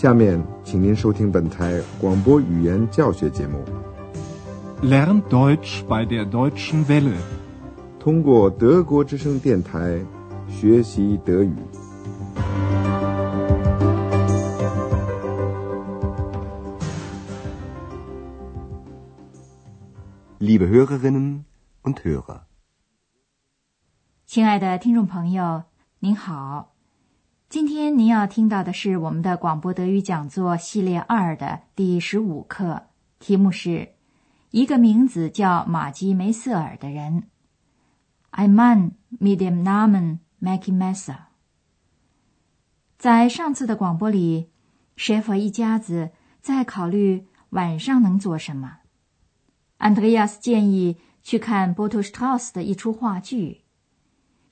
下面，请您收听本台广播语言教学节目。Lernt Deutsch bei der Deutschen Welle. 通过德国之声电台学习德语。Liebe Hörerinnen und Hörer. 亲爱的听众朋友，您好。今天您要听到的是我们的广播德语讲座系列二的第十五课，题目是一个名字叫马基梅瑟尔的人。Ein Mann mit dem Namen Mackie Messer。在上次的广播里，Schäfer 一家子在考虑晚上能做什么。Andreas 建议去看 b o t o s t r a u s 的一出话剧，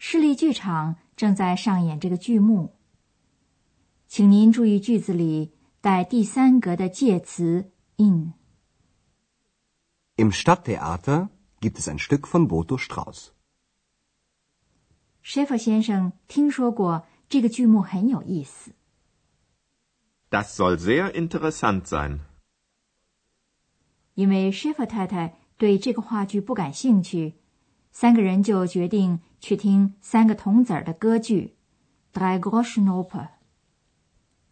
市立剧场正在上演这个剧目。请您注意句子里带第三格的介词 in。Im Stadttheater gibt es ein Stück von Boto Strauß. Schäfer 先生听说过这个剧目很有意思，Das soll sehr interessant sein. 因为 Schäfer 太太对这个话剧不感兴趣，三个人就决定去听三个铜子儿的歌剧《Drei Groschenoper》。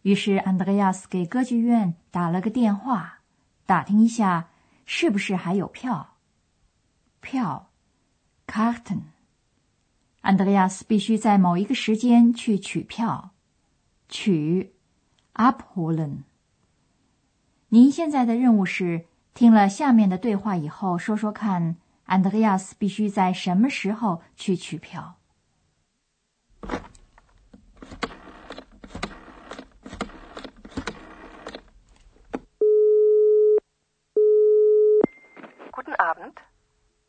于是安德烈亚斯给歌剧院打了个电话，打听一下是不是还有票。票，Karten。Andreas 必须在某一个时间去取票，取，abholen。您现在的任务是听了下面的对话以后，说说看，Andreas 必须在什么时候去取票。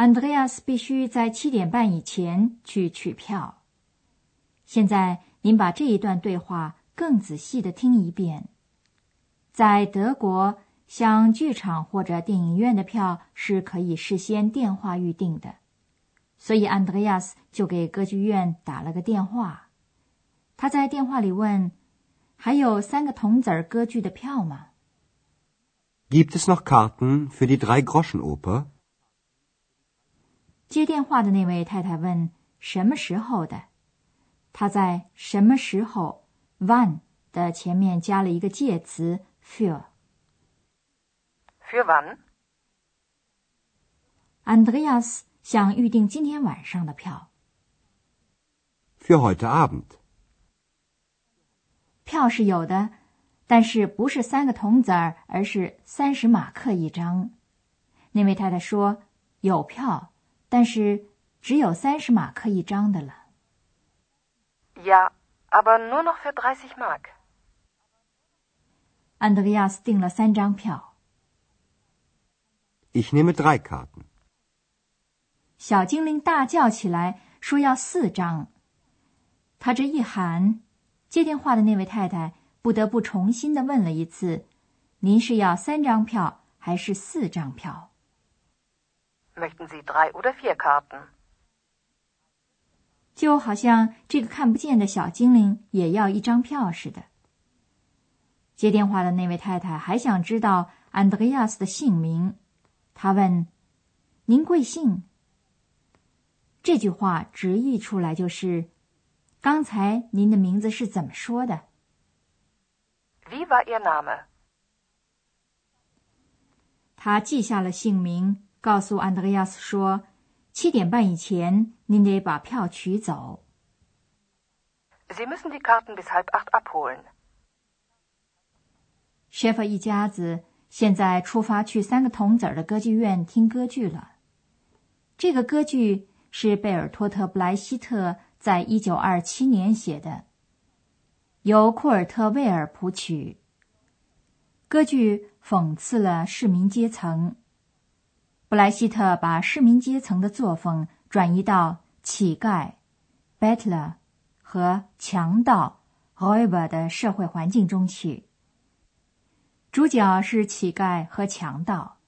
Andreas 必须在七点半以前去取票。现在您把这一段对话更仔细的听一遍。在德国，像剧场或者电影院的票是可以事先电话预订的，所以 Andreas 就给歌剧院打了个电话。他在电话里问：“还有三个铜子儿歌剧的票吗？” Gibt es noch Karten für die Drei-Groschen-Oper? 接电话的那位太太问：“什么时候的？”他在“什么时候 ”（wann） 的前面加了一个介词 für。Für wann? Andreas 想预定今天晚上的票，Für heute Abend. 票是有的，但是不是三个铜子儿，而是三十马克一张。那位太太说：“有票，但是只有三十马克一张的了。” Ja, aber nur noch für 30 Mark. Andreas 订了三张票。Ich nehme drei Karten. 小精灵大叫起来，说要四张。他这一喊，接电话的那位太太不得不重新的问了一次：“您是要三张票还是四张票 Möchten Sie drei oder vier Karten? 就好像这个看不见的小精灵也要一张票似的。接电话的那位太太还想知道安德烈亚斯的姓名，她问：“您贵姓？”这句话直译出来就是：“刚才您的名字是怎么说的 Wie war Ihr Name? 他记下了姓名，告诉安德烈亚斯说：“七点半以前，您得把票取走。Sie müssen die Karten bis halb acht abholen. ”谢弗一家子现在出发去三个铜子儿的歌剧院听歌剧了。这个歌剧是贝尔托特·布莱希特在一九二七年写的，由库尔特·魏尔谱曲。歌剧讽刺了市民阶层。布莱希特把市民阶层的作风转移到乞丐 （bettler） 和强盗 （räuber） 的社会环境中去。主角是乞丐和强盗。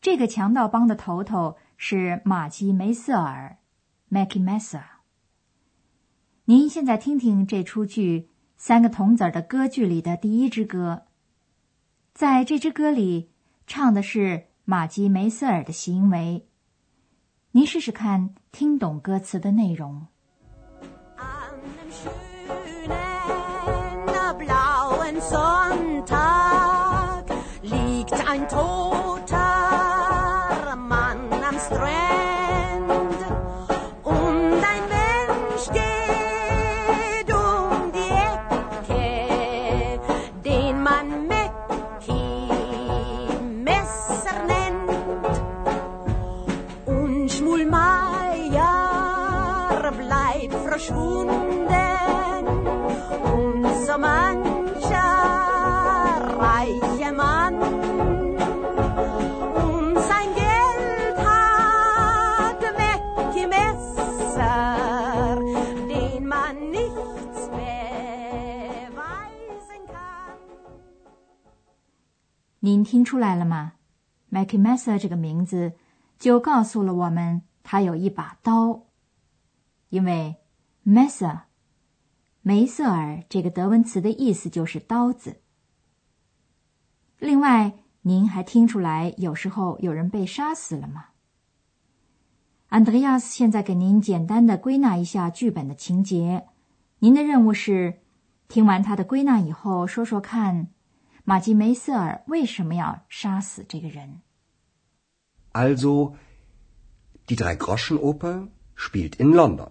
这个强盗帮的头头是马基梅瑟尔 （Mackie Messer）。您现在听听这出剧《三个童子》的歌剧里的第一支歌。在这支歌里，唱的是马基梅斯尔的行为。您试试看，听懂歌词的内容。您听出来了吗？Mackie Messer 这个名字就告诉了我们，他有一把刀。因为 Messer 梅瑟尔这个德文词的意思就是刀子。另外，您还听出来有时候有人被杀死了吗？安德烈亚斯现在给您简单的归纳一下剧本的情节。您的任务是听完他的归纳以后，说说看。马吉梅瑟尔为什么要杀死这个人？Also, die Drei-Groschen-Oper spielt in London.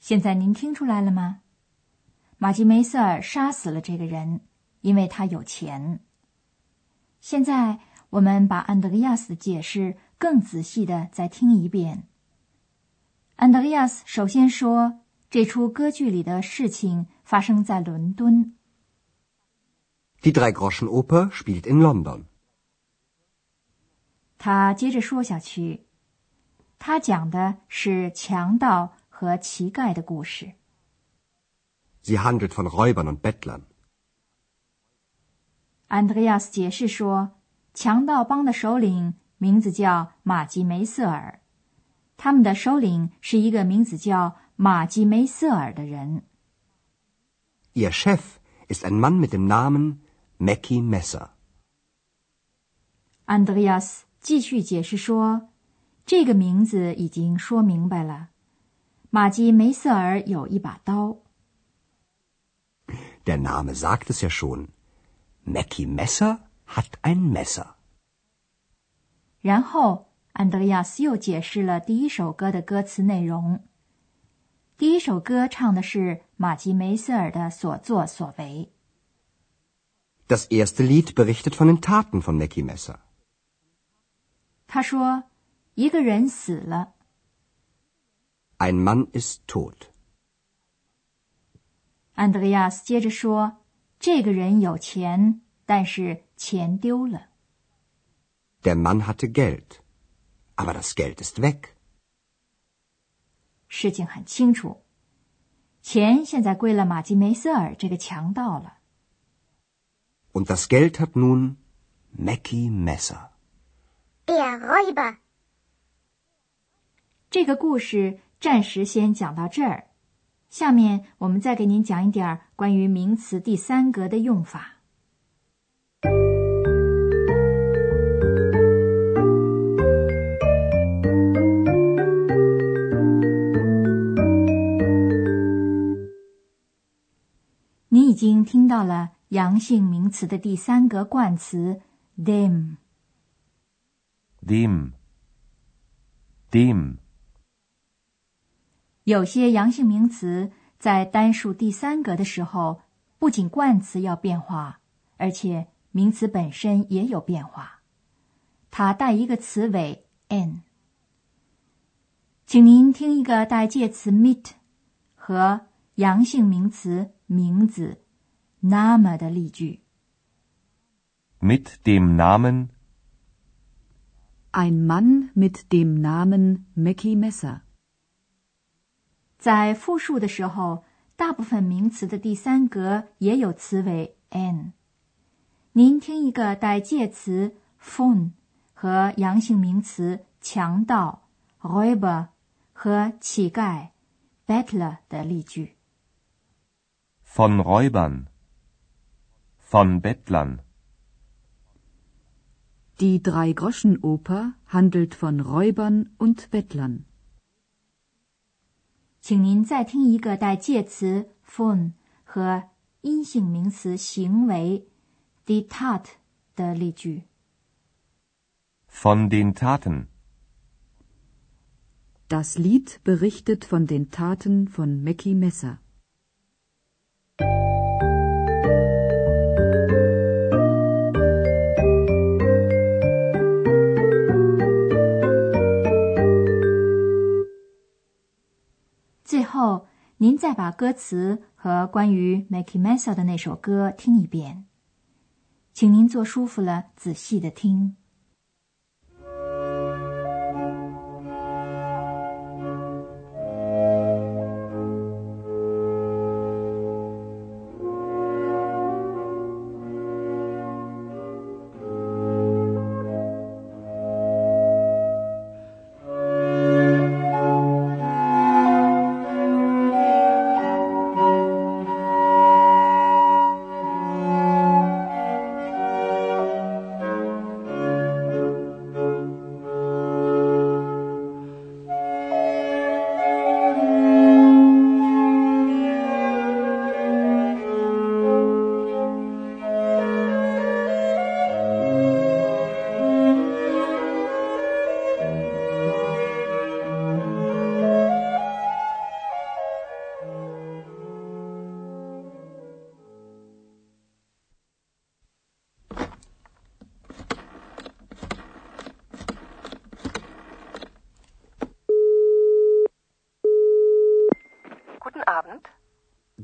现在您听出来了吗？马吉梅瑟尔杀死了这个人，因为他有钱。现在我们把安德烈亚斯的解释更仔细的再听一遍。安德烈亚斯首先说，这出歌剧里的事情发生在伦敦。Die Drei-Groschen-Oper spielt in London. 他接着说下去，他讲的是强盗和乞丐的故事。Sie handelt von Räubern und Bettlern. Andreas 解释说，强盗帮的首领名字叫马吉梅瑟尔，他们的首领是一个名字叫马吉梅瑟尔的人。Ihr Chef ist ein Mann mit dem Namen Mackie Messer。Andreas 继续解释说，这个名字已经说明白了。马基梅瑟尔有一把刀。Der Name sagt es ja schon. Mackie Messer hat ein Messer。然后，安德烈亚斯又解释了第一首歌的歌词内容。第一首歌唱的是马基梅瑟尔的所作所为。Das erste Lied berichtet von den Taten von Mackie Messer. 他说：“一个人死了。” Ein Mann ist tot. 安德烈亚斯接着说：“这个人有钱，但是钱丢了。” Der Mann hatte Geld, aber das Geld ist weg. 事情很清楚，钱现在归了马基梅瑟尔这个强盗了。Und das Geld hat nun Mackie Messer. Der Räuber. 这个故事暂时先讲到这儿，下面我们再给您讲一点关于名词第三格的用法。您已经听到了。阳性名词的第三格冠词 dem。dem, dem, 有些阳性名词在单数第三格的时候，不仅冠词要变化，而且名词本身也有变化。它带一个词尾 n。请您听一个带介词 meet 和阳性名词名字 name 的例句。mit dem Namen Ein Mann mit dem Namen Mackie Messer. 在复数的时候，大部分名词的第三格也有词尾 n。您听一个带介词 von 和阳性名词强盗 Räuber 和乞丐 Bettler 的例句。von Räubern, von Bettlern, Die Drei-Groschen-Oper handelt von Räubern und Bettlern. 请您再听一个带介词 von 和阴性名词行为 die Tat 的例句。von den Taten, Das Lied berichtet von den Taten von Mackie Messer. 您再把歌词和关于 Mickey Messer 的那首歌听一遍，请您坐舒服了，仔细的听。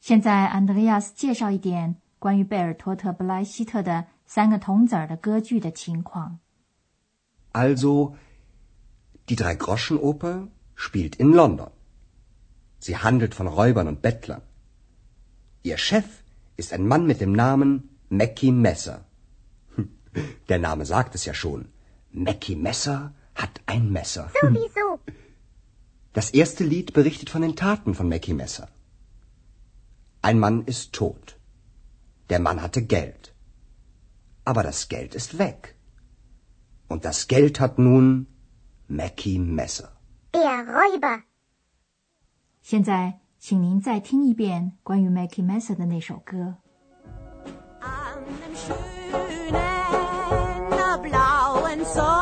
现在，Andreas 介绍一点关于贝尔托特·布莱希特的三个童子儿的歌剧的情况。 Also, die Drei-Groschen-Oper spielt in London. Sie handelt von Räubern und Bettlern. Ihr Chef ist ein Mann mit dem Namen Mackie Messer. Hm, Der Name sagt es ja schon. Mackie Messer hat ein Messer. Sowieso. Das erste Lied berichtet von den Taten von Mackie Messer. Ein Mann ist tot. Der Mann hatte Geld. Aber das Geld ist weg. Und das Geld hat nun Mackie Messer. Der Räuber. 现在，请您再听一遍关于 Mackie Messer 的那首歌。 An einem schönen blauen Sonntag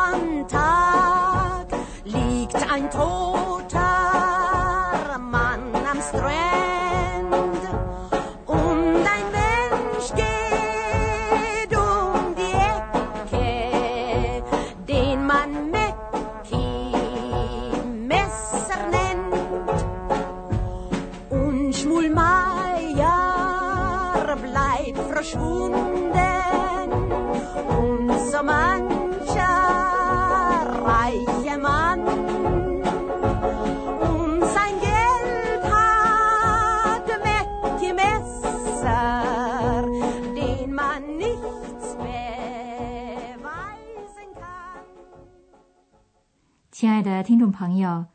亲爱的听众朋友，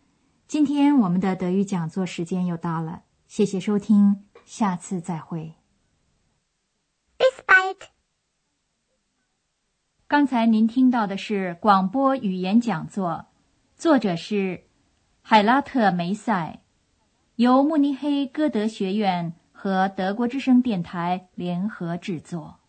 今天我们的德语讲座时间又到了，谢谢收听，下次再会。Bis bald. 刚才您听到的是广播语言讲座，作者是海拉特梅塞，由慕尼黑歌德学院和德国之声电台联合制作。